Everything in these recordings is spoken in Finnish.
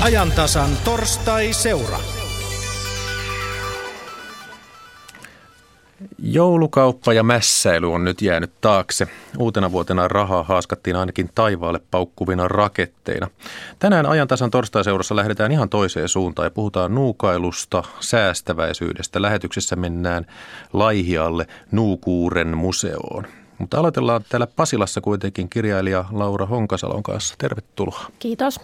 Ajantasan torstai-seura. Joulukauppa ja mässäily on nyt jäänyt taakse. Uutena vuotena rahaa haaskattiin ainakin taivaalle paukkuvina raketteina. Tänään ajantasan torstaiseurassa lähdetään ihan toiseen suuntaan ja puhutaan nuukailusta, säästäväisyydestä. Lähetyksessä mennään Laihialle Nuukuuren museoon. Mutta aloitellaan täällä Pasilassa kuitenkin kirjailija Laura Honkasalon kanssa. Tervetuloa. Kiitos.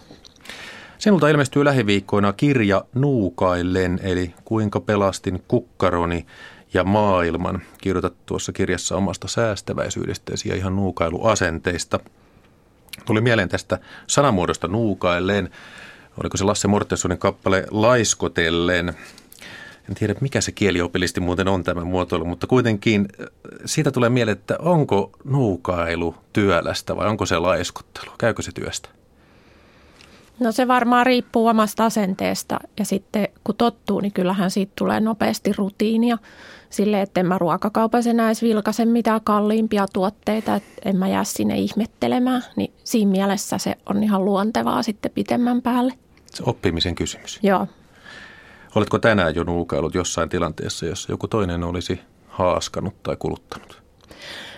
Sinulta ilmestyy lähiviikkoina kirja Nuukaillen, eli kuinka pelastin kukkaroni ja maailman. Kirjoitat tuossa kirjassa omasta säästäväisyydestäsi ja ihan nuukailuasenteista. Tuli mieleen tästä sanamuodosta nuukailleen. Oliko se Lasse Mortensonin kappale Laiskotellen? En tiedä, mikä se kieliopillisesti muuten on tämä muotoilu, mutta kuitenkin äh, siitä tulee mieleen, että onko nuukailu työlästä vai onko se laiskottelu? Käykö se työstä? No se varmaan riippuu omasta asenteesta ja sitten kun tottuu, niin kyllähän siitä tulee nopeasti rutiinia sille, että en mä ruokakaupassa enää edes vilkaise mitään kalliimpia tuotteita, että en mä jää sinne ihmettelemään. Niin siinä mielessä se on ihan luontevaa sitten pitemmän päälle. Se oppimisen kysymys. Joo. Oletko tänään jo nuukailut jossain tilanteessa, jossa joku toinen olisi haaskanut tai kuluttanut?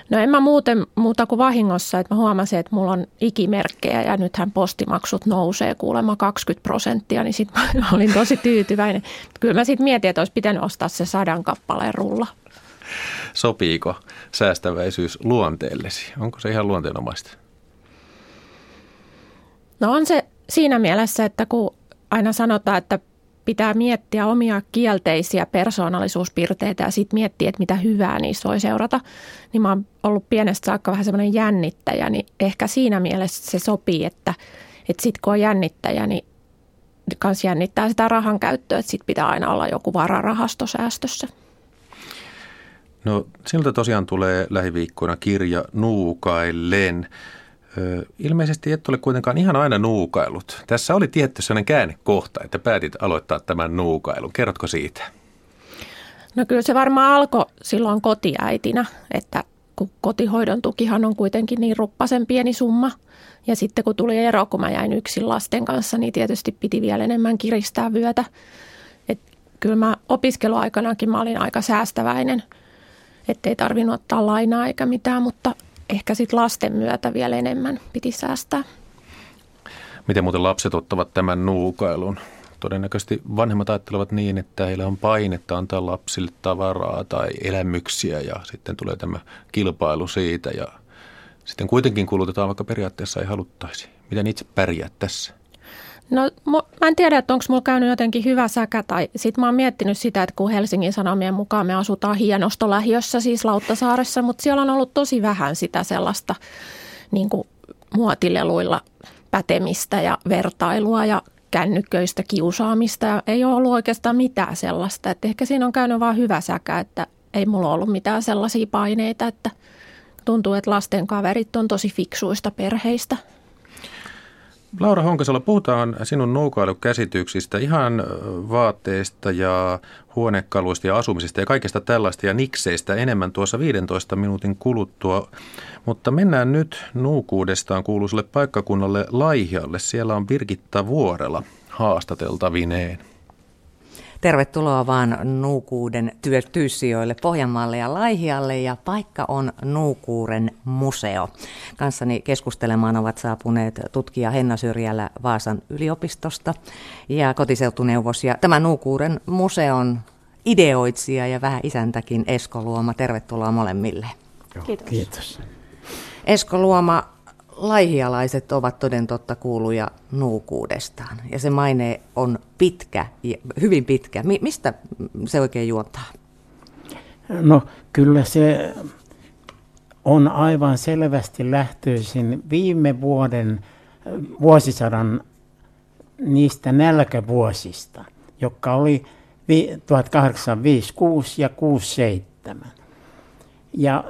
No en mä muuten muuta kuin vahingossa, että mä huomasin, että mulla on ikimerkkejä ja nythän postimaksut nousee kuulemma 20 prosenttia, niin sitten mä olin tosi tyytyväinen. Kyllä mä sitten mietin, että olisi pitänyt ostaa se sadan kappaleen rulla. Sopiiko säästäväisyys luonteellesi? Onko se ihan luonteenomaista? No on se siinä mielessä, että kun aina sanotaan, että pitää miettiä omia kielteisiä persoonallisuuspiirteitä ja sitten miettiä, että mitä hyvää niissä voi seurata. Niin mä oon ollut pienestä saakka vähän semmoinen jännittäjä, niin ehkä siinä mielessä se sopii, että, että sitten kun on jännittäjä, niin kans jännittää sitä rahan käyttöä, että sitten pitää aina olla joku vararahasto säästössä. No siltä tosiaan tulee lähiviikkoina kirja Nuukaillen. Ilmeisesti et ole kuitenkaan ihan aina nuukailut. Tässä oli tietty sellainen käännekohta, että päätit aloittaa tämän nuukailun. Kerrotko siitä? No kyllä se varmaan alkoi silloin kotiäitinä, että kun kotihoidon tukihan on kuitenkin niin ruppasen pieni summa. Ja sitten kun tuli ero, kun mä jäin yksin lasten kanssa, niin tietysti piti vielä enemmän kiristää vyötä. Et kyllä mä opiskeluaikanakin mä olin aika säästäväinen, ettei tarvinnut ottaa lainaa eikä mitään, mutta ehkä sitten lasten myötä vielä enemmän piti säästää. Miten muuten lapset ottavat tämän nuukailun? Todennäköisesti vanhemmat ajattelevat niin, että heillä on painetta antaa lapsille tavaraa tai elämyksiä ja sitten tulee tämä kilpailu siitä ja sitten kuitenkin kulutetaan, vaikka periaatteessa ei haluttaisi. Miten itse pärjää tässä? No mä en tiedä, että onko mulla käynyt jotenkin hyvä säkä tai sit mä oon miettinyt sitä, että kun Helsingin Sanomien mukaan me asutaan hienostolähiössä, siis Lauttasaaressa, mutta siellä on ollut tosi vähän sitä sellaista niin kuin muotileluilla pätemistä ja vertailua ja kännyköistä kiusaamista ja ei ole ollut oikeastaan mitään sellaista. Että ehkä siinä on käynyt vaan hyvä säkä, että ei mulla ollut mitään sellaisia paineita, että tuntuu, että lasten kaverit on tosi fiksuista perheistä – Laura Honkasalo, puhutaan sinun noukailukäsityksistä, ihan vaatteista ja huonekaluista ja asumisesta ja kaikesta tällaista ja nikseistä enemmän tuossa 15 minuutin kuluttua. Mutta mennään nyt nuukuudestaan kuuluiselle paikkakunnalle Laihialle. Siellä on Birgitta Vuorela haastateltavineen. Tervetuloa vaan Nuukuuden työtyyssijoille Pohjanmaalle ja Laihialle ja paikka on Nuukuuren museo. Kanssani keskustelemaan ovat saapuneet tutkija Henna Syrjälä Vaasan yliopistosta ja kotiseutuneuvos ja tämä Nuukuuren museon ideoitsija ja vähän isäntäkin Esko Luoma. Tervetuloa molemmille. Kiitos. Kiitos. Esko Luoma, laihialaiset ovat toden totta kuuluja nuukuudestaan ja se maine on pitkä, hyvin pitkä. Mi- mistä se oikein juontaa? No kyllä se on aivan selvästi lähtöisin viime vuoden vuosisadan niistä nälkävuosista, jotka oli 1856 ja 67. Ja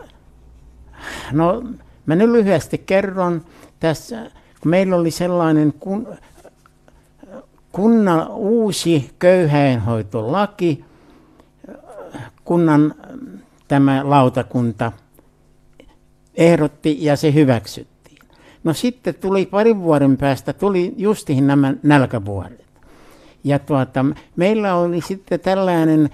no Mä nyt lyhyesti kerron tässä, kun meillä oli sellainen kun, kunnan uusi köyhäinhoitolaki, kunnan tämä lautakunta ehdotti ja se hyväksyttiin. No sitten tuli parin vuoden päästä, tuli justiin nämä nälkävuodet. Ja tuota, meillä oli sitten tällainen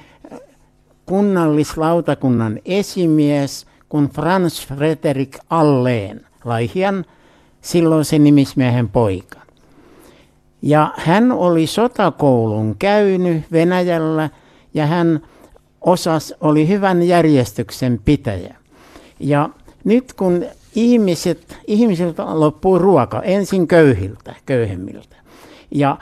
kunnallislautakunnan esimies kuin Franz Frederik Alleen, Laihian silloisen nimismiehen poika. Ja hän oli sotakoulun käynyt Venäjällä ja hän osas, oli hyvän järjestyksen pitäjä. Ja nyt kun ihmiset, ihmisiltä loppuu ruoka, ensin köyhiltä, köyhemmiltä. Ja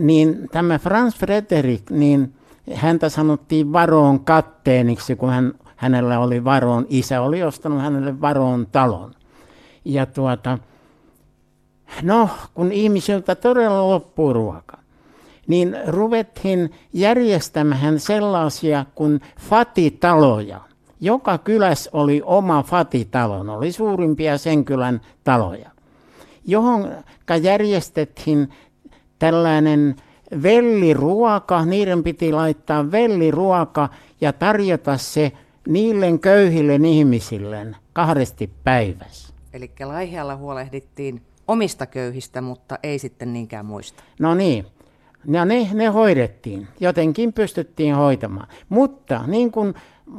niin tämä Franz Frederik, niin häntä sanottiin varoon katteeniksi, kun hän, hänellä oli varoon, isä oli ostanut hänelle varoon talon. Ja tuota, no, kun ihmisiltä todella loppuu ruoka, niin ruvettiin järjestämään sellaisia kuin fatitaloja. Joka kylässä oli oma fatitalo, ne oli suurimpia sen kylän taloja, johon järjestettiin tällainen velliruoka, niiden piti laittaa velliruoka ja tarjota se niille köyhille ihmisille kahdesti päivässä. Eli Laihialla huolehdittiin omista köyhistä, mutta ei sitten niinkään muista. No niin, ja ne, ne hoidettiin, jotenkin pystyttiin hoitamaan. Mutta niin kuin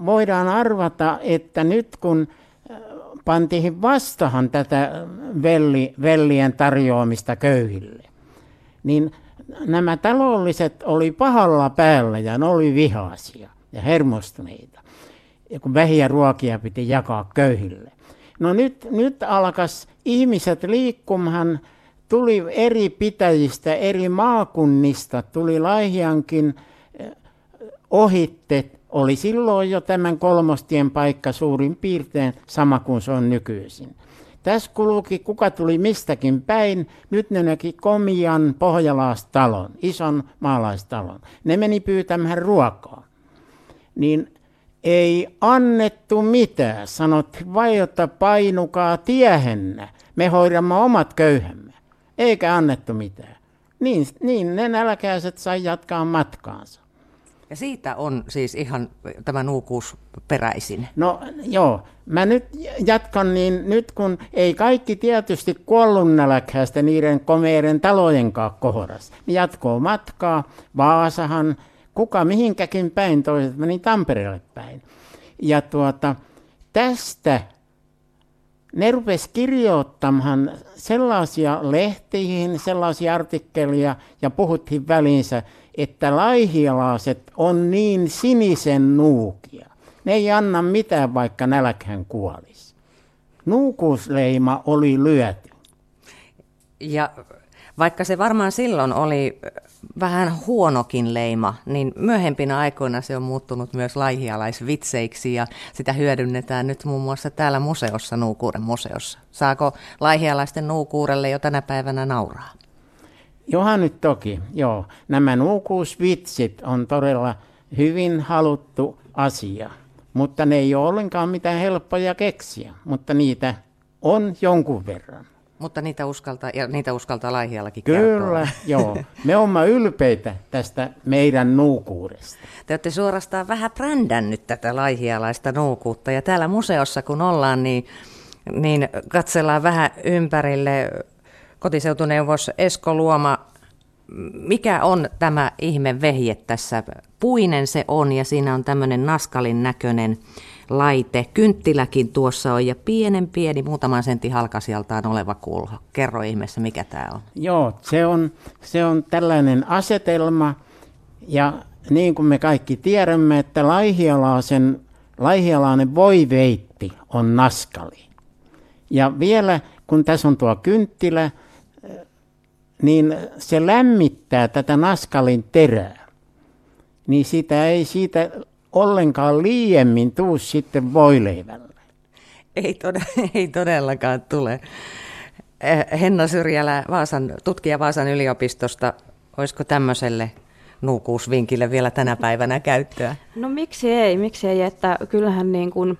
voidaan arvata, että nyt kun äh, pantiin vastahan tätä velli, vellien tarjoamista köyhille, niin nämä taloulliset oli pahalla päällä ja ne oli vihaisia ja hermostuneita, ja kun vähiä ruokia piti jakaa köyhille. No nyt, nyt alkas ihmiset liikkumaan, tuli eri pitäjistä, eri maakunnista, tuli Laihiankin eh, ohitte. Oli silloin jo tämän kolmostien paikka suurin piirtein sama kuin se on nykyisin. Tässä kulki, kuka tuli mistäkin päin. Nyt ne näki komian pohjalaistalon, ison maalaistalon. Ne meni pyytämään ruokaa. Niin ei annettu mitään. Sanottiin vai, että painukaa tiehennä. Me hoidamme omat köyhämme. Eikä annettu mitään. Niin, niin ne nälkäiset sai jatkaa matkaansa. Ja siitä on siis ihan tämä nuukuus peräisin. No joo, mä nyt jatkan niin, nyt kun ei kaikki tietysti kuollut nälkäistä niiden komeiden talojen kohdassa, niin jatkoo matkaa. Vaasahan, kuka mihinkäkin päin, toiset meni Tampereelle päin. Ja tuota, tästä ne rupes kirjoittamaan sellaisia lehtiin, sellaisia artikkeleja ja puhuttiin välinsä, että laihialaiset on niin sinisen nuukia. Ne ei anna mitään, vaikka nälkään kuolisi. Nuukuusleima oli lyöty. Ja vaikka se varmaan silloin oli vähän huonokin leima, niin myöhempinä aikoina se on muuttunut myös laihialaisvitseiksi ja sitä hyödynnetään nyt muun muassa täällä museossa, Nuukuuren museossa. Saako laihialaisten nuukuurelle jo tänä päivänä nauraa? Johan nyt toki, joo. Nämä nuukuusvitsit on todella hyvin haluttu asia, mutta ne ei ole ollenkaan mitään helppoja keksiä, mutta niitä on jonkun verran. Mutta niitä uskaltaa, ja niitä uskaltaa Laihiallakin Kyllä, kertoa. joo. Me olemme ylpeitä tästä meidän nuukuudesta. Te olette suorastaan vähän brändännyt tätä laihialaista nuukuutta, ja täällä museossa kun ollaan, niin, niin katsellaan vähän ympärille kotiseutuneuvos Esko Luoma, mikä on tämä ihme vehje tässä? Puinen se on ja siinä on tämmöinen naskalin näköinen laite. Kynttiläkin tuossa on ja pienen pieni, muutaman sentin halkasijaltaan oleva kulho. Kerro ihmeessä, mikä tämä on. Joo, se on, se on tällainen asetelma ja niin kuin me kaikki tiedämme, että laihialaisen, laihialainen voiveitti on naskali. Ja vielä kun tässä on tuo kynttilä, niin se lämmittää tätä naskalin terää. Niin sitä ei siitä ollenkaan liiemmin tuu sitten voileivälle. Ei, tod- ei todellakaan tule. Eh, Henna Syrjälä, Vaasan, tutkija Vaasan yliopistosta, olisiko tämmöiselle nuukuusvinkille vielä tänä päivänä käyttöä? No miksi ei, miksi ei, että kyllähän niin kuin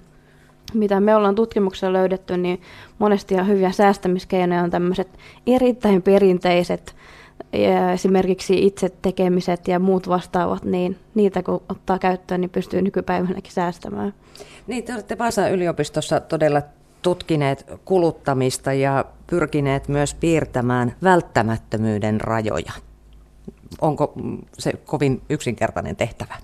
mitä me ollaan tutkimuksessa löydetty, niin monesti ihan hyviä säästämiskeinoja on tämmöiset erittäin perinteiset, esimerkiksi itse tekemiset ja muut vastaavat, niin niitä kun ottaa käyttöön, niin pystyy nykypäivänäkin säästämään. Niin, te olette Vaasan yliopistossa todella tutkineet kuluttamista ja pyrkineet myös piirtämään välttämättömyyden rajoja. Onko se kovin yksinkertainen tehtävä?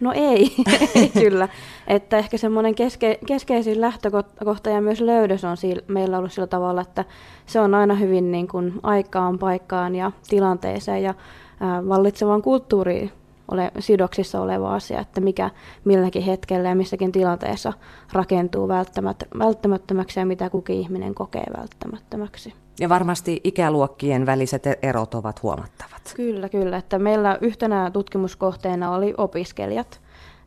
No ei, ei kyllä. Että ehkä semmoinen keske, keskeisin lähtökohta ja myös löydös on siil, meillä ollut sillä tavalla, että se on aina hyvin niin kuin aikaan, paikkaan ja tilanteeseen ja ää, vallitsevaan kulttuuriin ole, sidoksissa oleva asia, että mikä milläkin hetkellä ja missäkin tilanteessa rakentuu välttämät, välttämättömäksi ja mitä kukin ihminen kokee välttämättömäksi. Ja varmasti ikäluokkien väliset erot ovat huomattavat. Kyllä, kyllä. Että meillä yhtenä tutkimuskohteena oli opiskelijat.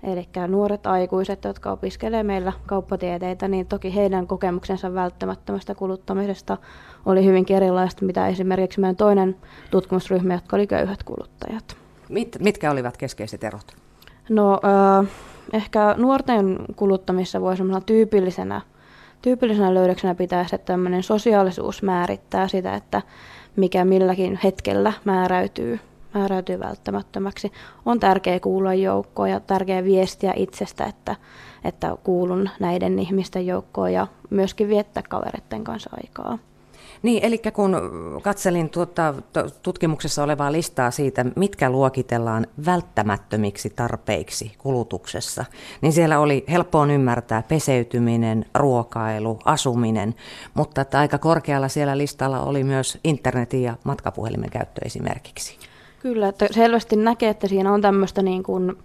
Eli nuoret aikuiset, jotka opiskelevat meillä kauppatieteitä, niin toki heidän kokemuksensa välttämättömästä kuluttamisesta oli hyvinkin erilaista, mitä esimerkiksi meidän toinen tutkimusryhmä, jotka oli köyhät kuluttajat. Mit, mitkä olivat keskeiset erot? No äh, ehkä nuorten kuluttamissa voisi olla tyypillisenä, tyypillisenä löydöksenä pitää se, että tämmöinen sosiaalisuus määrittää sitä, että mikä milläkin hetkellä määräytyy, määräytyy välttämättömäksi. On tärkeää kuulla joukkoon ja tärkeää viestiä itsestä, että, että kuulun näiden ihmisten joukkoon ja myöskin viettää kavereiden kanssa aikaa. Niin, eli kun katselin tuota, tutkimuksessa olevaa listaa siitä, mitkä luokitellaan välttämättömiksi tarpeiksi kulutuksessa, niin siellä oli helppoon ymmärtää peseytyminen, ruokailu, asuminen, mutta että aika korkealla siellä listalla oli myös internetin ja matkapuhelimen käyttö esimerkiksi. Kyllä, että selvästi näkee, että siinä on tämmöistä niin kuin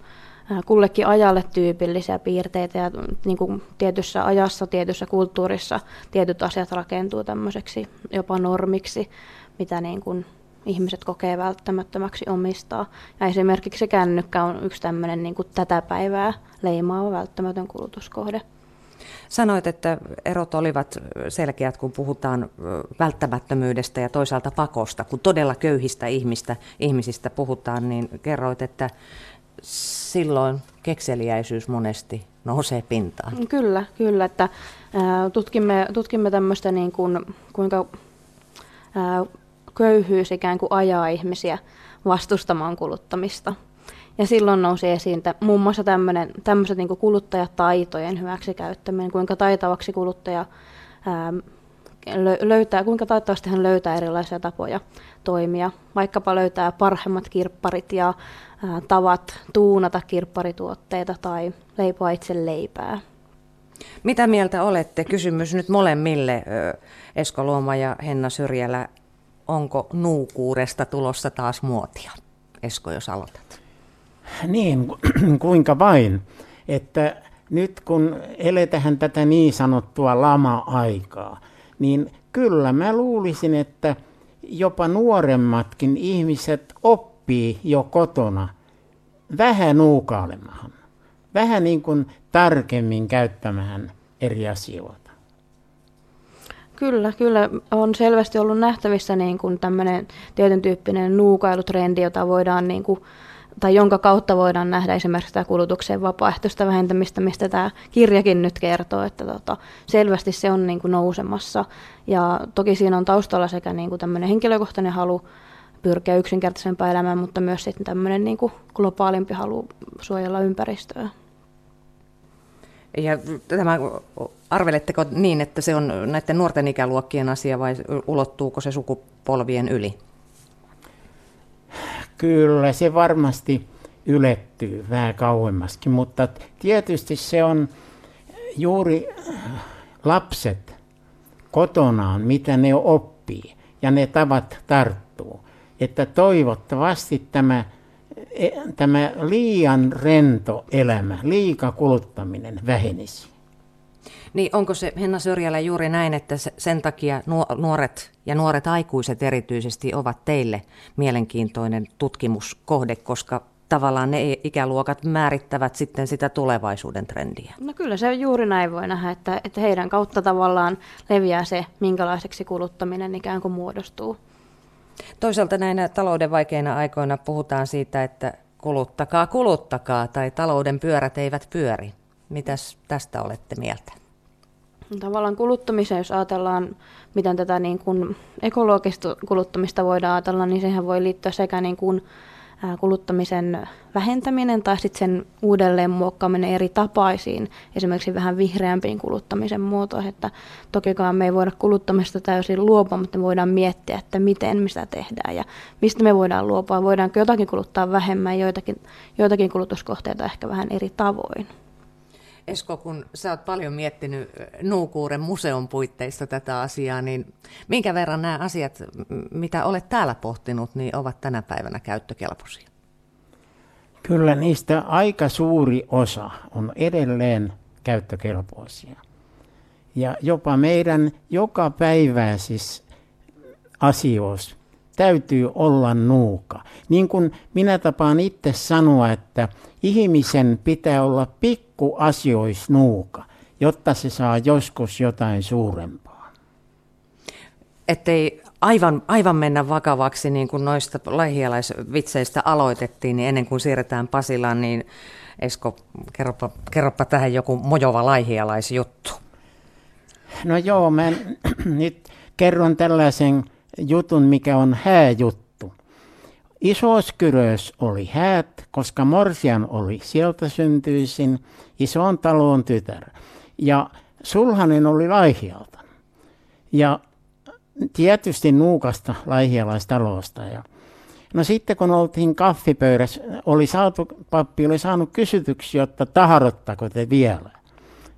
kullekin ajalle tyypillisiä piirteitä ja niin kuin tietyssä ajassa, tietyssä kulttuurissa tietyt asiat rakentuu tämmöiseksi jopa normiksi, mitä niin kuin ihmiset kokee välttämättömäksi omistaa. Ja esimerkiksi se kännykkä on yksi tämmöinen niin kuin tätä päivää leimaava välttämätön kulutuskohde. Sanoit, että erot olivat selkeät, kun puhutaan välttämättömyydestä ja toisaalta pakosta. Kun todella köyhistä ihmistä, ihmisistä puhutaan, niin kerroit, että silloin kekseliäisyys monesti nousee pintaan. Kyllä, kyllä, että ää, tutkimme, tutkimme tämmöistä niin kuin, kuinka ää, köyhyys ikään kuin ajaa ihmisiä vastustamaan kuluttamista. Ja silloin nousi esiin että muun muassa tämmöiset niin kuluttajataitojen hyväksikäyttäminen, kuinka taitavaksi kuluttaja ää, löytää, kuinka taitavasti hän löytää erilaisia tapoja toimia. Vaikkapa löytää parhaimmat kirpparit ja ää, tavat tuunata kirpparituotteita tai leipoa itse leipää. Mitä mieltä olette? Kysymys nyt molemmille, Esko Luoma ja Henna Syrjälä. Onko nuukuudesta tulossa taas muotia? Esko, jos aloitat. Niin, kuinka vain. Että nyt kun eletään tätä niin sanottua lama-aikaa, niin kyllä mä luulisin, että jopa nuoremmatkin ihmiset oppii jo kotona vähän nuukailemaan, vähän niin kuin tarkemmin käyttämään eri asioita. Kyllä, kyllä on selvästi ollut nähtävissä niin kuin tämmöinen tietyn tyyppinen nuukailutrendi, jota voidaan niin kuin tai jonka kautta voidaan nähdä esimerkiksi tämä kulutuksen vapaaehtoista vähentämistä, mistä tämä kirjakin nyt kertoo, että tota, selvästi se on niin kuin nousemassa. Ja toki siinä on taustalla sekä niin kuin tämmöinen henkilökohtainen halu pyrkiä yksinkertaisempaan elämään, mutta myös sitten tämmöinen niin kuin globaalimpi halu suojella ympäristöä. Ja tämä, arveletteko niin, että se on näiden nuorten ikäluokkien asia vai ulottuuko se sukupolvien yli? Kyllä se varmasti ylettyy vähän kauemmaskin, mutta tietysti se on juuri lapset kotonaan, mitä ne oppii ja ne tavat tarttuu. Että toivottavasti tämä, e, tämä liian rento elämä, liika kuluttaminen vähenisi. Niin onko se Henna Syrjälä juuri näin, että sen takia nuoret ja nuoret aikuiset erityisesti ovat teille mielenkiintoinen tutkimuskohde, koska tavallaan ne ikäluokat määrittävät sitten sitä tulevaisuuden trendiä. No kyllä se juuri näin voi nähdä, että, että heidän kautta tavallaan leviää se, minkälaiseksi kuluttaminen ikään kuin muodostuu. Toisaalta näinä talouden vaikeina aikoina puhutaan siitä, että kuluttakaa, kuluttakaa tai talouden pyörät eivät pyöri. Mitäs tästä olette mieltä? Tavallaan kuluttamiseen, jos ajatellaan, miten tätä niin kuin ekologista kuluttamista voidaan ajatella, niin sehän voi liittyä sekä niin kuin, kuluttamisen vähentäminen tai sitten sen uudelleen muokkaaminen eri tapaisiin, esimerkiksi vähän vihreämpiin kuluttamisen muotoihin, että tokikaan me ei voida kuluttamista täysin luopua, mutta me voidaan miettiä, että miten me sitä tehdään ja mistä me voidaan luopua, voidaanko jotakin kuluttaa vähemmän, joitakin, joitakin kulutuskohteita ehkä vähän eri tavoin. Esko, kun sä oot paljon miettinyt Nuukuuren museon puitteissa tätä asiaa, niin minkä verran nämä asiat, mitä olet täällä pohtinut, niin ovat tänä päivänä käyttökelpoisia? Kyllä niistä aika suuri osa on edelleen käyttökelpoisia. Ja jopa meidän joka päiväisissä asioissa täytyy olla nuuka. Niin kuin minä tapaan itse sanoa, että ihmisen pitää olla pikku asiois nuuka, jotta se saa joskus jotain suurempaa. Ettei aivan, aivan mennä vakavaksi, niin kuin noista laihialaisvitseistä aloitettiin, niin ennen kuin siirretään Pasilaan, niin Esko, kerropa, kerropa tähän joku mojova laihialaisjuttu. No joo, mä nyt kerron tällaisen jutun, mikä on hääjuttu. Isoskyrös oli häät, koska Morsian oli sieltä syntyisin, ison talon tytär. Ja Sulhanen oli Laihialta. Ja tietysti nuukasta laihialaistalosta. Ja no sitten kun oltiin kaffipöydässä, oli saatu, pappi oli saanut kysytyksiä, että tahdottako te vielä.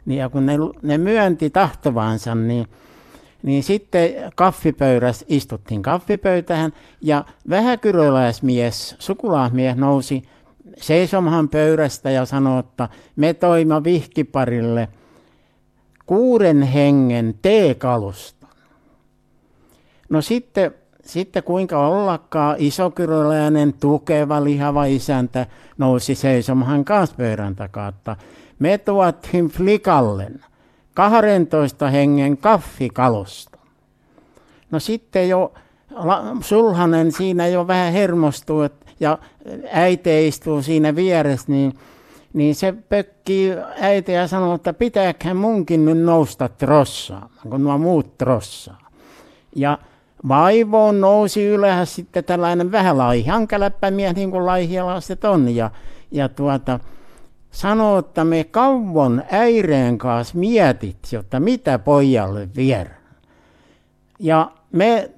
Niin ja kun ne, ne myönti tahtovansa, niin niin sitten kaffipöydässä istuttiin kaffipöytähän ja vähäkyröläismies, sukulaismies nousi seisomahan pöydästä ja sanoi, että me toima vihkiparille kuuden hengen teekalusta. No sitten, sitten kuinka ollakaan isokyröläinen tukeva lihava isäntä nousi seisomahan kanssa pöydän takaa, että me tuottiin flikallen – 12 hengen kaffikalusta. No sitten jo sulhanen siinä jo vähän hermostuu ja äiti istuu siinä vieressä, niin, niin se pökkii äiti ja sanoo, että pitääkö munkin nyt nousta trossaan, kun nuo muut trossaa. Ja vaivoon nousi ylhäällä sitten tällainen vähän laihankäläppämies, niin kuin laihialaiset on. Ja, ja tuota, sanoo, että me kauan äireen kanssa mietit, jotta mitä pojalle viedä. Ja me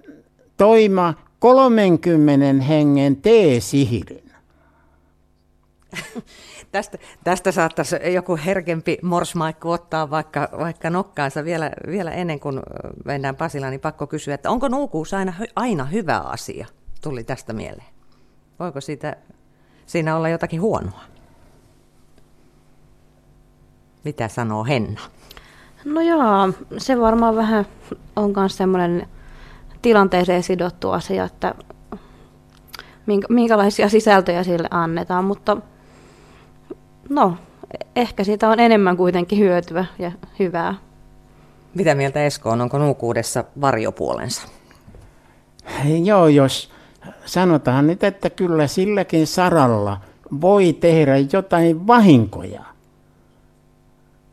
toima 30 hengen teesihirin. tästä, tästä saattaisi joku herkempi morsmaikku ottaa vaikka, vaikka nokkaansa vielä, vielä ennen kuin mennään Pasilaan, niin pakko kysyä, että onko nuukuus aina, aina hyvä asia? Tuli tästä mieleen. Voiko siitä, siinä olla jotakin huonoa? Mitä sanoo Henna? No joo, se varmaan vähän on myös semmoinen tilanteeseen sidottu asia, että minkälaisia sisältöjä sille annetaan, mutta no, ehkä siitä on enemmän kuitenkin hyötyä ja hyvää. Mitä mieltä Esko on, onko nuukuudessa varjopuolensa? Joo, jos sanotaan nyt, että kyllä silläkin saralla voi tehdä jotain vahinkoja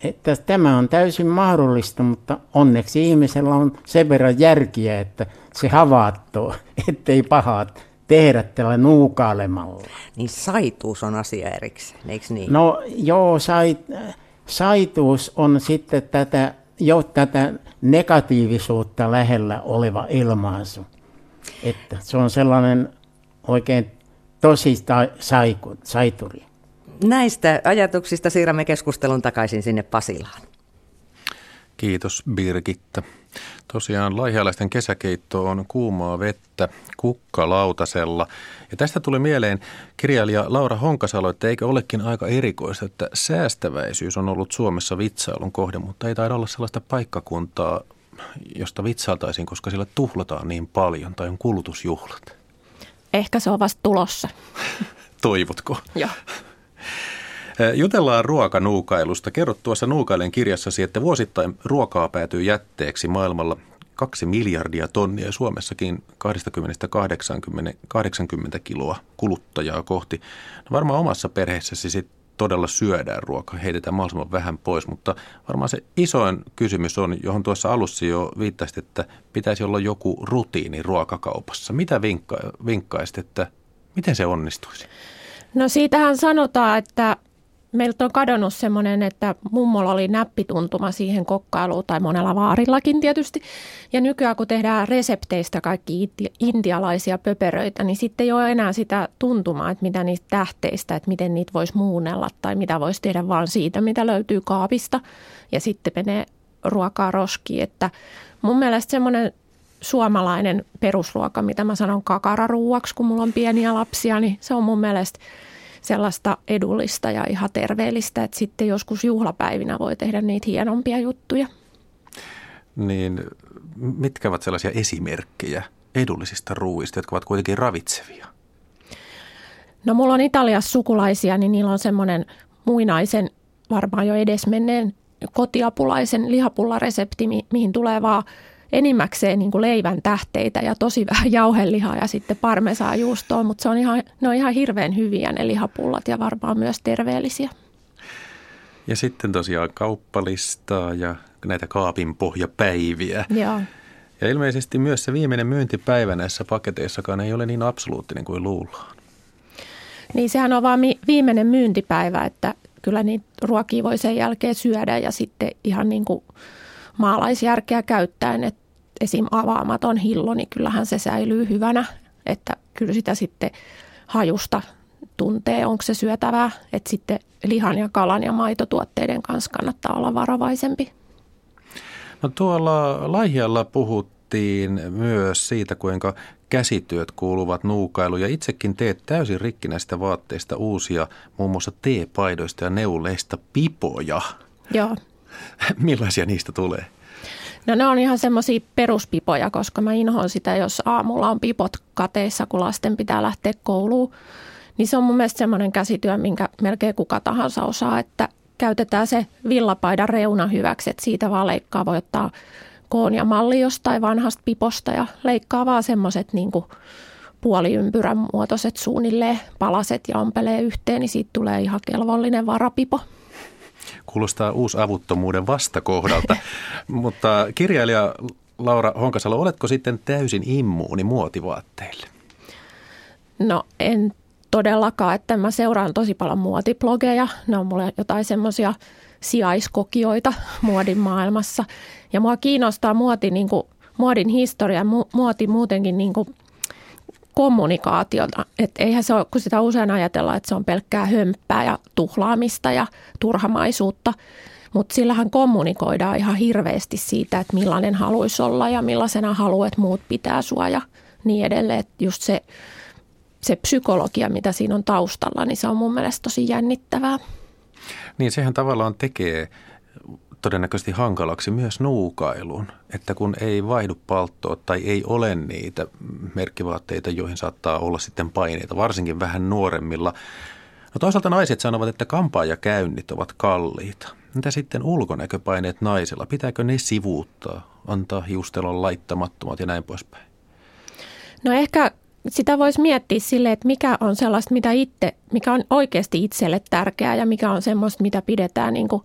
että tämä on täysin mahdollista, mutta onneksi ihmisellä on sen verran järkiä, että se havaattoo, ettei pahat tehdä tällä nuukailemalla. Niin saituus on asia erikseen, eikö niin? No joo, sait, saituus on sitten tätä, jo tätä negatiivisuutta lähellä oleva ilmaisu. Että se on sellainen oikein tosi saiku, saituri. Näistä ajatuksista siirrämme keskustelun takaisin sinne Pasilaan. Kiitos Birgitta. Tosiaan laihialaisten kesäkeitto on kuumaa vettä kukkalautasella. Ja tästä tuli mieleen kirjailija Laura Honkasalo, että eikö olekin aika erikoista, että säästäväisyys on ollut Suomessa vitsailun kohde, mutta ei taida olla sellaista paikkakuntaa, josta vitsailtaisiin, koska sillä tuhlataan niin paljon tai on kulutusjuhlat. Ehkä se on vasta tulossa. Toivotko? Joo. Jutellaan ruokanuukailusta. Kerrot tuossa Nuukailen kirjassasi, että vuosittain ruokaa päätyy jätteeksi maailmalla 2 miljardia tonnia Suomessakin 20-80 kiloa kuluttajaa kohti. No varmaan omassa perheessäsi sit todella syödään ruokaa, heitetään mahdollisimman vähän pois, mutta varmaan se isoin kysymys on, johon tuossa alussa jo viittasit, että pitäisi olla joku rutiini ruokakaupassa. Mitä vinkka- vinkkaisit, että Miten se onnistuisi? No siitähän sanotaan, että meiltä on kadonnut semmoinen, että mummolla oli näppituntuma siihen kokkailuun tai monella vaarillakin tietysti. Ja nykyään kun tehdään resepteistä kaikki intialaisia pöperöitä, niin sitten ei ole enää sitä tuntumaa, että mitä niistä tähteistä, että miten niitä voisi muunnella tai mitä voisi tehdä vaan siitä, mitä löytyy kaapista. Ja sitten menee ruokaa roskiin, että mun mielestä semmoinen suomalainen perusruoka, mitä mä sanon kakararuuaksi, kun mulla on pieniä lapsia, niin se on mun mielestä sellaista edullista ja ihan terveellistä, että sitten joskus juhlapäivinä voi tehdä niitä hienompia juttuja. Niin mitkä ovat sellaisia esimerkkejä edullisista ruuista, jotka ovat kuitenkin ravitsevia? No mulla on Italiassa sukulaisia, niin niillä on semmoinen muinaisen, varmaan jo edesmenneen kotiapulaisen lihapullaresepti, mihin tulee vaan enimmäkseen niin kuin leivän tähteitä ja tosi vähän jauhelihaa ja sitten parmesaa juustoa, mutta se on ihan, ne on ihan hirveän hyviä ne lihapullat ja varmaan myös terveellisiä. Ja sitten tosiaan kauppalistaa ja näitä kaapin pohjapäiviä. Joo. Ja ilmeisesti myös se viimeinen myyntipäivä näissä paketeissakaan ei ole niin absoluuttinen kuin luullaan. Niin sehän on vaan viimeinen myyntipäivä, että kyllä niitä ruokia voi sen jälkeen syödä ja sitten ihan niin kuin maalaisjärkeä käyttäen, että esim. avaamaton hillo, niin kyllähän se säilyy hyvänä, että kyllä sitä sitten hajusta tuntee, onko se syötävää, että sitten lihan ja kalan ja maitotuotteiden kanssa kannattaa olla varovaisempi. No tuolla Laihialla puhuttiin myös siitä, kuinka käsityöt kuuluvat nuukailuun ja itsekin teet täysin rikkinäistä vaatteista uusia, muun muassa teepaidoista ja neuleista pipoja. Joo. Millaisia niistä tulee? No ne on ihan semmoisia peruspipoja, koska mä inhoan sitä, jos aamulla on pipot kateissa, kun lasten pitää lähteä kouluun. Niin se on mun mielestä semmoinen käsityö, minkä melkein kuka tahansa osaa, että käytetään se villapaidan reuna hyväksi, että siitä vaan leikkaa. Voi ottaa koon ja malli jostain vanhasta piposta ja leikkaa vaan semmoiset niin puoliympyrän muotoiset suunnilleen palaset ja ompelee yhteen, niin siitä tulee ihan kelvollinen varapipo. Kuulostaa uusavuttomuuden vastakohdalta, mutta kirjailija Laura Honkasalo, oletko sitten täysin immuuni muotivaatteille? No en todellakaan, että mä seuraan tosi paljon muotiblogeja. Ne on mulle jotain semmoisia sijaiskokioita muodin maailmassa. Ja mua kiinnostaa muoti, niin kuin, muodin historia, muoti muutenkin niin kuin kommunikaatiota. Että eihän se ole, kun sitä usein ajatellaan, että se on pelkkää hömppää ja tuhlaamista ja turhamaisuutta. Mutta sillähän kommunikoidaan ihan hirveästi siitä, että millainen haluaisi olla ja millaisena haluat, että muut pitää sua ja niin edelleen. Et just se, se psykologia, mitä siinä on taustalla, niin se on mun mielestä tosi jännittävää. Niin sehän tavallaan tekee todennäköisesti hankalaksi myös nuukailun, että kun ei vaihdu palttoa tai ei ole niitä merkkivaatteita, joihin saattaa olla sitten paineita, varsinkin vähän nuoremmilla. No toisaalta naiset sanovat, että kampaajakäynnit ovat kalliita. Mitä sitten ulkonäköpaineet naisella? Pitääkö ne sivuuttaa, antaa hiustelon laittamattomat ja näin poispäin? No ehkä sitä voisi miettiä sille, että mikä on sellaista, mitä itse, mikä on oikeasti itselle tärkeää ja mikä on semmoista, mitä pidetään niin kuin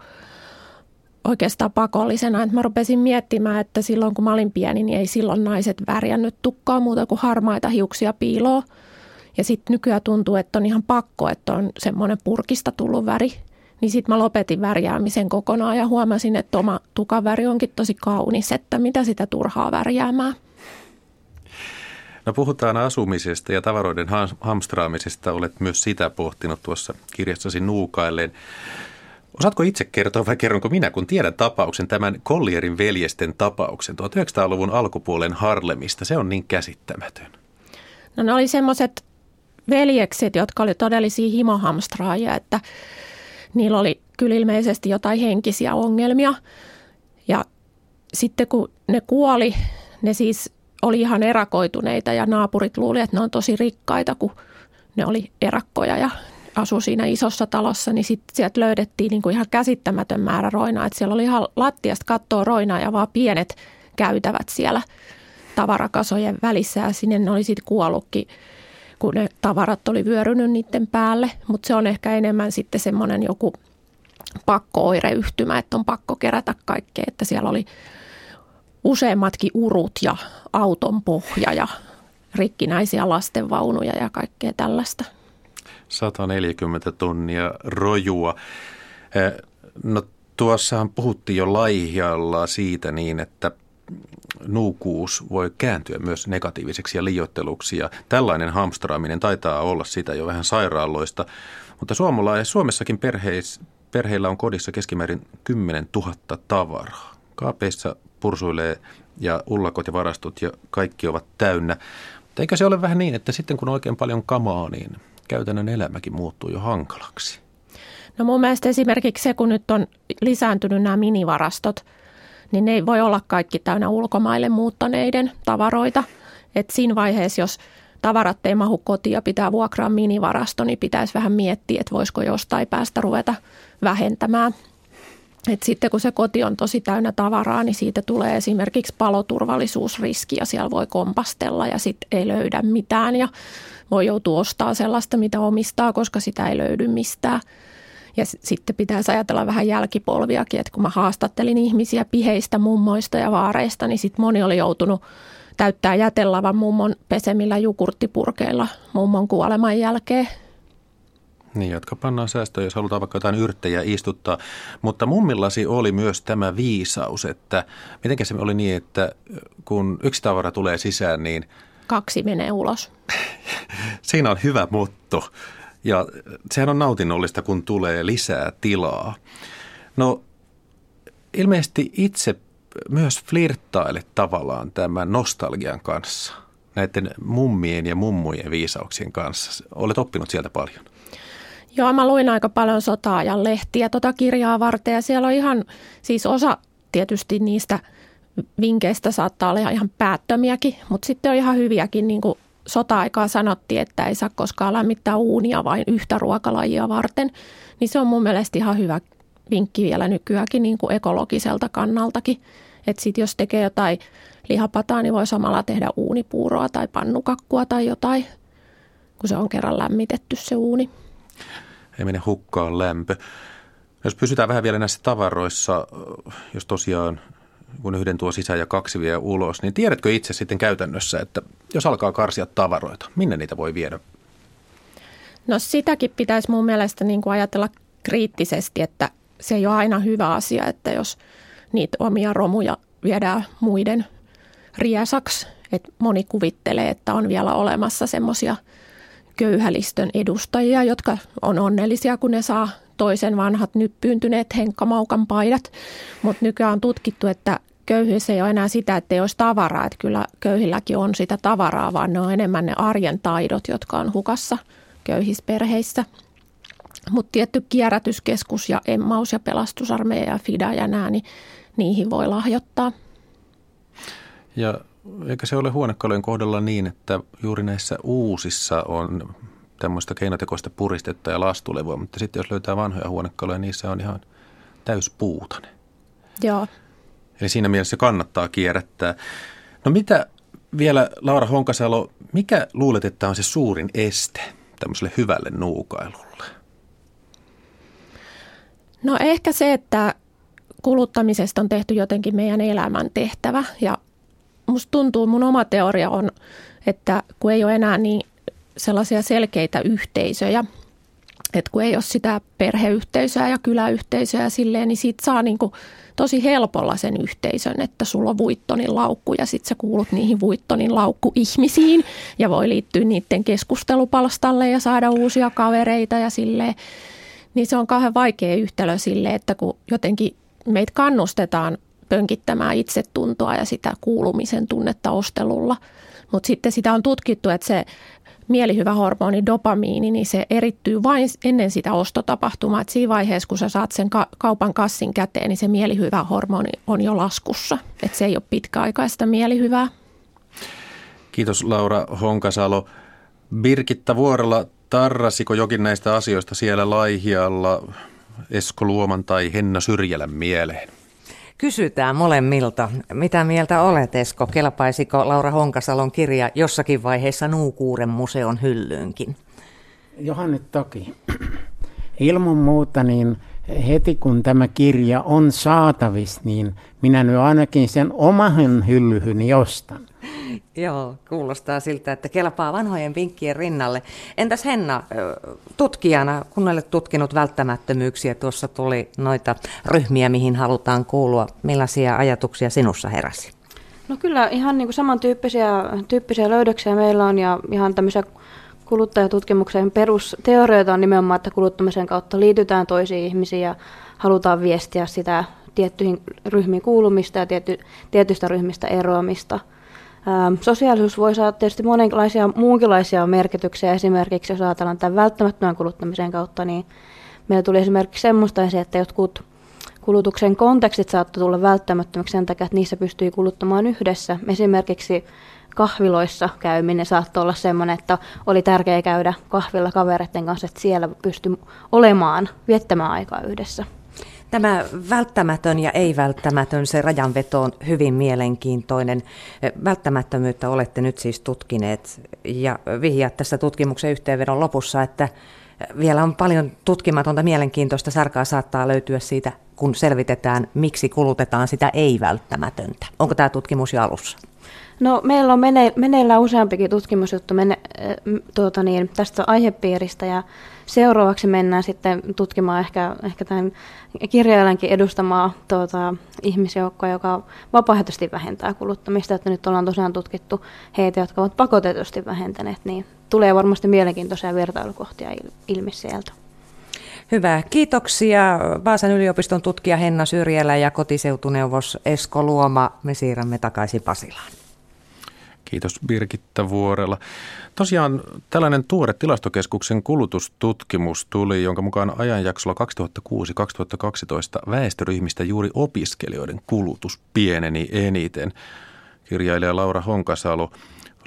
oikeastaan pakollisena. Että mä rupesin miettimään, että silloin kun mä olin pieni, niin ei silloin naiset värjännyt tukkaa muuta kuin harmaita hiuksia piiloa. Ja sitten nykyään tuntuu, että on ihan pakko, että on semmoinen purkista tullut väri. Niin sitten mä lopetin värjäämisen kokonaan ja huomasin, että oma tukaväri onkin tosi kaunis, että mitä sitä turhaa värjäämään. No puhutaan asumisesta ja tavaroiden hamstraamisesta. Olet myös sitä pohtinut tuossa kirjassasi Nuukailleen. Osaatko itse kertoa vai kerronko minä, kun tiedän tapauksen, tämän Collierin veljesten tapauksen 1900-luvun alkupuolen Harlemista. Se on niin käsittämätön. No ne oli semmoiset veljekset, jotka oli todellisia himohamstraajia, että niillä oli kyllä ilmeisesti jotain henkisiä ongelmia. Ja sitten kun ne kuoli, ne siis oli ihan erakoituneita ja naapurit luulivat, että ne on tosi rikkaita, kun ne oli erakkoja ja asui siinä isossa talossa, niin sitten sieltä löydettiin niin kuin ihan käsittämätön määrä roinaa. Että siellä oli ihan lattiasta kattoa roinaa ja vaan pienet käytävät siellä tavarakasojen välissä ja sinne ne oli sitten kuollutkin, kun ne tavarat oli vyörynyt niiden päälle. Mutta se on ehkä enemmän sitten semmoinen joku pakko-oireyhtymä, että on pakko kerätä kaikkea, että siellä oli useammatkin urut ja auton pohja ja rikkinäisiä lastenvaunuja ja kaikkea tällaista. 140 tonnia rojua. No tuossahan puhuttiin jo laihialla siitä niin, että nuukuus voi kääntyä myös negatiiviseksi ja liioitteluksi ja tällainen hamstraaminen taitaa olla sitä jo vähän sairaaloista. Mutta Suomessakin perheis, perheillä on kodissa keskimäärin 10 000 tavaraa. Kaapeissa pursuilee ja ullakot ja varastot ja kaikki ovat täynnä. Mutta eikö se ole vähän niin, että sitten kun on oikein paljon kamaa, niin käytännön elämäkin muuttuu jo hankalaksi? No mun mielestä esimerkiksi se, kun nyt on lisääntynyt nämä minivarastot, niin ne ei voi olla kaikki täynnä ulkomaille muuttaneiden tavaroita. Et siinä vaiheessa, jos tavarat ei mahu kotiin ja pitää vuokraa minivarasto, niin pitäisi vähän miettiä, että voisiko jostain päästä ruveta vähentämään. Et sitten kun se koti on tosi täynnä tavaraa, niin siitä tulee esimerkiksi paloturvallisuusriski ja siellä voi kompastella ja sitten ei löydä mitään ja voi joutua ostamaan sellaista, mitä omistaa, koska sitä ei löydy mistään. Ja sitten pitäisi ajatella vähän jälkipolviakin, että kun mä haastattelin ihmisiä piheistä mummoista ja vaareista, niin sitten moni oli joutunut täyttää jätelavan mummon pesemillä jukurttipurkeilla mummon kuoleman jälkeen. Niin, jotka pannaan säästöön, jos halutaan vaikka jotain yrttejä istuttaa. Mutta mummillasi oli myös tämä viisaus, että miten se oli niin, että kun yksi tavara tulee sisään, niin... Kaksi menee ulos. Siinä on hyvä motto. Ja sehän on nautinnollista, kun tulee lisää tilaa. No, ilmeisesti itse myös flirttaile tavallaan tämän nostalgian kanssa, näiden mummien ja mummujen viisauksien kanssa. Olet oppinut sieltä paljon. Joo, mä luin aika paljon sota-ajan lehtiä tota kirjaa varten ja siellä on ihan, siis osa tietysti niistä vinkkeistä saattaa olla ihan päättömiäkin, mutta sitten on ihan hyviäkin, niin kuin sota-aikaa sanottiin, että ei saa koskaan lämmittää uunia vain yhtä ruokalajia varten, niin se on mun mielestä ihan hyvä vinkki vielä nykyäänkin niin kuin ekologiselta kannaltakin. Että sitten jos tekee jotain lihapataa, niin voi samalla tehdä uunipuuroa tai pannukakkua tai jotain, kun se on kerran lämmitetty se uuni. Ei mene hukkaan lämpö. Jos pysytään vähän vielä näissä tavaroissa, jos tosiaan kun yhden tuo sisään ja kaksi vie ulos, niin tiedätkö itse sitten käytännössä, että jos alkaa karsia tavaroita, minne niitä voi viedä? No sitäkin pitäisi mun mielestä niin kuin ajatella kriittisesti, että se ei ole aina hyvä asia, että jos niitä omia romuja viedään muiden riesaksi. että moni kuvittelee, että on vielä olemassa semmoisia köyhälistön edustajia, jotka on onnellisia, kun ne saa toisen vanhat nyppyyntyneet henkkamaukan paidat. Mutta nykyään on tutkittu, että köyhyys ei ole enää sitä, että ei olisi tavaraa. Että kyllä köyhilläkin on sitä tavaraa, vaan ne on enemmän ne arjen taidot, jotka on hukassa köyhissä perheissä. Mutta tietty kierrätyskeskus ja emmaus ja pelastusarmeija ja FIDA ja nämä, niin niihin voi lahjoittaa. Ja eikä se ole huonekalujen kohdalla niin, että juuri näissä uusissa on tämmöistä keinotekoista puristetta ja lastulevua, mutta sitten jos löytää vanhoja huonekaluja, niissä on ihan täyspuutane. Joo. Eli siinä mielessä kannattaa kierrättää. No mitä vielä, Laura Honkasalo, mikä luulet, että on se suurin este tämmöiselle hyvälle nuukailulle? No ehkä se, että kuluttamisesta on tehty jotenkin meidän elämän tehtävä ja musta tuntuu, mun oma teoria on, että kun ei ole enää niin sellaisia selkeitä yhteisöjä, että kun ei ole sitä perheyhteisöä ja kyläyhteisöä silleen, niin siitä saa niin kuin tosi helpolla sen yhteisön, että sulla on Vuittonin laukku ja sitten sä kuulut niihin Vuittonin laukku-ihmisiin ja voi liittyä niiden keskustelupalstalle ja saada uusia kavereita ja silleen. Niin se on kauhean vaikea yhtälö sille, että kun jotenkin meitä kannustetaan pönkittämään itsetuntoa ja sitä kuulumisen tunnetta ostelulla. Mutta sitten sitä on tutkittu, että se mielihyvä hormoni dopamiini, niin se erittyy vain ennen sitä ostotapahtumaa. Et siinä vaiheessa, kun sä saat sen ka- kaupan kassin käteen, niin se mielihyvä hormoni on jo laskussa. Et se ei ole pitkäaikaista mielihyvää. Kiitos Laura Honkasalo. Birgitta Vuorella, tarrasiko jokin näistä asioista siellä Laihialla Esko Luoman tai Henna Syrjälän mieleen? Kysytään molemmilta. Mitä mieltä olet, Esko? Kelpaisiko Laura Honkasalon kirja jossakin vaiheessa Nuukuuren museon hyllyynkin? Johanne toki. Ilman muuta niin heti kun tämä kirja on saatavissa, niin minä nyt ainakin sen omahan hyllyhyni ostan. Joo, kuulostaa siltä, että kelpaa vanhojen vinkkien rinnalle. Entäs Henna, tutkijana, kun olet tutkinut välttämättömyyksiä, tuossa tuli noita ryhmiä, mihin halutaan kuulua. Millaisia ajatuksia sinussa heräsi? No kyllä ihan niin kuin samantyyppisiä tyyppisiä löydöksiä meillä on ja ihan tämmöisiä kuluttajatutkimuksen perusteorioita on nimenomaan, että kuluttamisen kautta liitytään toisiin ihmisiin ja halutaan viestiä sitä tiettyihin ryhmiin kuulumista ja tiety, tietystä ryhmistä eroamista. Ähm, sosiaalisuus voi saada tietysti monenlaisia muunkinlaisia merkityksiä. Esimerkiksi jos ajatellaan tämän välttämättömän kuluttamisen kautta, niin meillä tuli esimerkiksi semmoista että jotkut kulutuksen kontekstit saattoi tulla välttämättömäksi sen takia, että niissä pystyy kuluttamaan yhdessä. Esimerkiksi kahviloissa käyminen saattoi olla semmoinen, että oli tärkeää käydä kahvilla kavereiden kanssa, että siellä pystyi olemaan, viettämään aikaa yhdessä. Tämä välttämätön ja ei-välttämätön, se rajanveto on hyvin mielenkiintoinen. Välttämättömyyttä olette nyt siis tutkineet ja vihjaat tässä tutkimuksen yhteenvedon lopussa, että vielä on paljon tutkimatonta mielenkiintoista sarkaa saattaa löytyä siitä, kun selvitetään, miksi kulutetaan sitä ei-välttämätöntä. Onko tämä tutkimus jo alussa? No meillä on mene, meneillään useampikin tutkimusjuttu mene, tuota niin, tästä aihepiiristä ja seuraavaksi mennään sitten tutkimaan ehkä, ehkä tämän kirjailijankin edustamaa tuota, ihmisjoukkoa, joka vapaaehtoisesti vähentää kuluttamista. Että nyt ollaan tosiaan tutkittu heitä, jotka ovat pakotetusti vähentäneet, niin tulee varmasti mielenkiintoisia vertailukohtia ilmi sieltä. Hyvä. Kiitoksia Vaasan yliopiston tutkija Henna Syrjälä ja kotiseutuneuvos Esko Luoma. Me siirrämme takaisin Pasilaan. Kiitos Birgitta Vuorella. Tosiaan tällainen tuore tilastokeskuksen kulutustutkimus tuli, jonka mukaan ajanjaksolla 2006-2012 väestöryhmistä juuri opiskelijoiden kulutus pieneni eniten. Kirjailija Laura Honkasalo,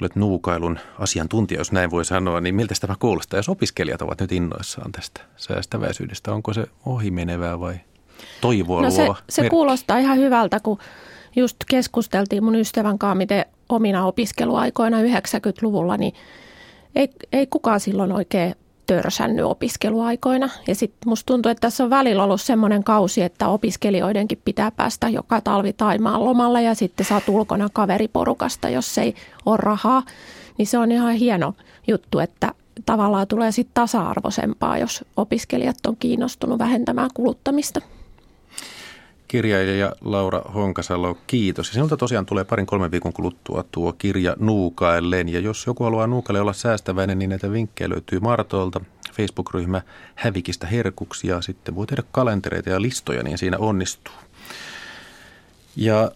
olet nuukailun asiantuntija, jos näin voi sanoa, niin miltä tämä kuulostaa, jos opiskelijat ovat nyt innoissaan tästä säästäväisyydestä? Onko se ohimenevää vai toivoa no se, se kuulostaa ihan hyvältä, kun just keskusteltiin mun ystävän kanssa, miten omina opiskeluaikoina 90-luvulla, niin ei, ei kukaan silloin oikein törsännyt opiskeluaikoina. Ja sitten musta tuntuu, että tässä on välillä ollut semmoinen kausi, että opiskelijoidenkin pitää päästä joka talvi Taimaan lomalle ja sitten saat ulkona kaveriporukasta, jos ei ole rahaa. Niin se on ihan hieno juttu, että tavallaan tulee sitten tasa-arvoisempaa, jos opiskelijat on kiinnostunut vähentämään kuluttamista kirjailija Laura Honkasalo, kiitos. Ja sinulta tosiaan tulee parin kolmen viikon kuluttua tuo kirja Nuukaillen. Ja jos joku haluaa Nuukaille olla säästäväinen, niin näitä vinkkejä löytyy Martoilta. Facebook-ryhmä Hävikistä herkuksia. Sitten voi tehdä kalentereita ja listoja, niin siinä onnistuu. Ja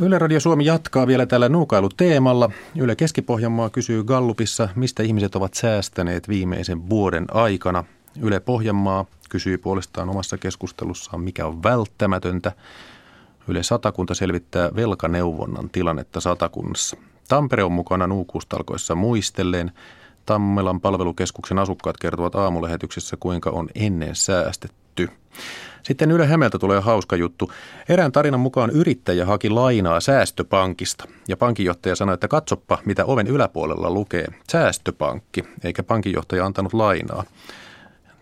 Yle Radio Suomi jatkaa vielä tällä nuukailuteemalla. Yle Keski-Pohjanmaa kysyy Gallupissa, mistä ihmiset ovat säästäneet viimeisen vuoden aikana. Yle Pohjanmaa kysyy puolestaan omassa keskustelussaan, mikä on välttämätöntä. Yle Satakunta selvittää velkaneuvonnan tilannetta Satakunnassa. Tampere on mukana nuukuustalkoissa muistelleen. Tammelan palvelukeskuksen asukkaat kertovat aamulähetyksessä, kuinka on ennen säästetty. Sitten Yle Hämeltä tulee hauska juttu. Erään tarinan mukaan yrittäjä haki lainaa säästöpankista. Ja pankinjohtaja sanoi, että katsoppa, mitä oven yläpuolella lukee. Säästöpankki, eikä pankinjohtaja antanut lainaa.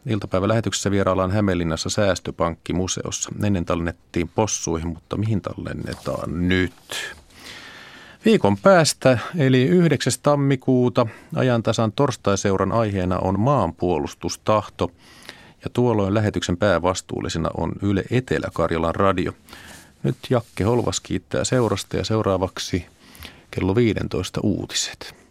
Iltapäivälähetyksessä vieraillaan Hämeenlinnassa Säästöpankkimuseossa. Ennen tallennettiin possuihin, mutta mihin tallennetaan nyt? Viikon päästä, eli 9. tammikuuta, ajantasan torstaiseuran aiheena on maanpuolustustahto. Ja tuolloin lähetyksen päävastuullisena on Yle Etelä-Karjalan radio. Nyt Jakke Holvas kiittää seurasta ja seuraavaksi kello 15 uutiset.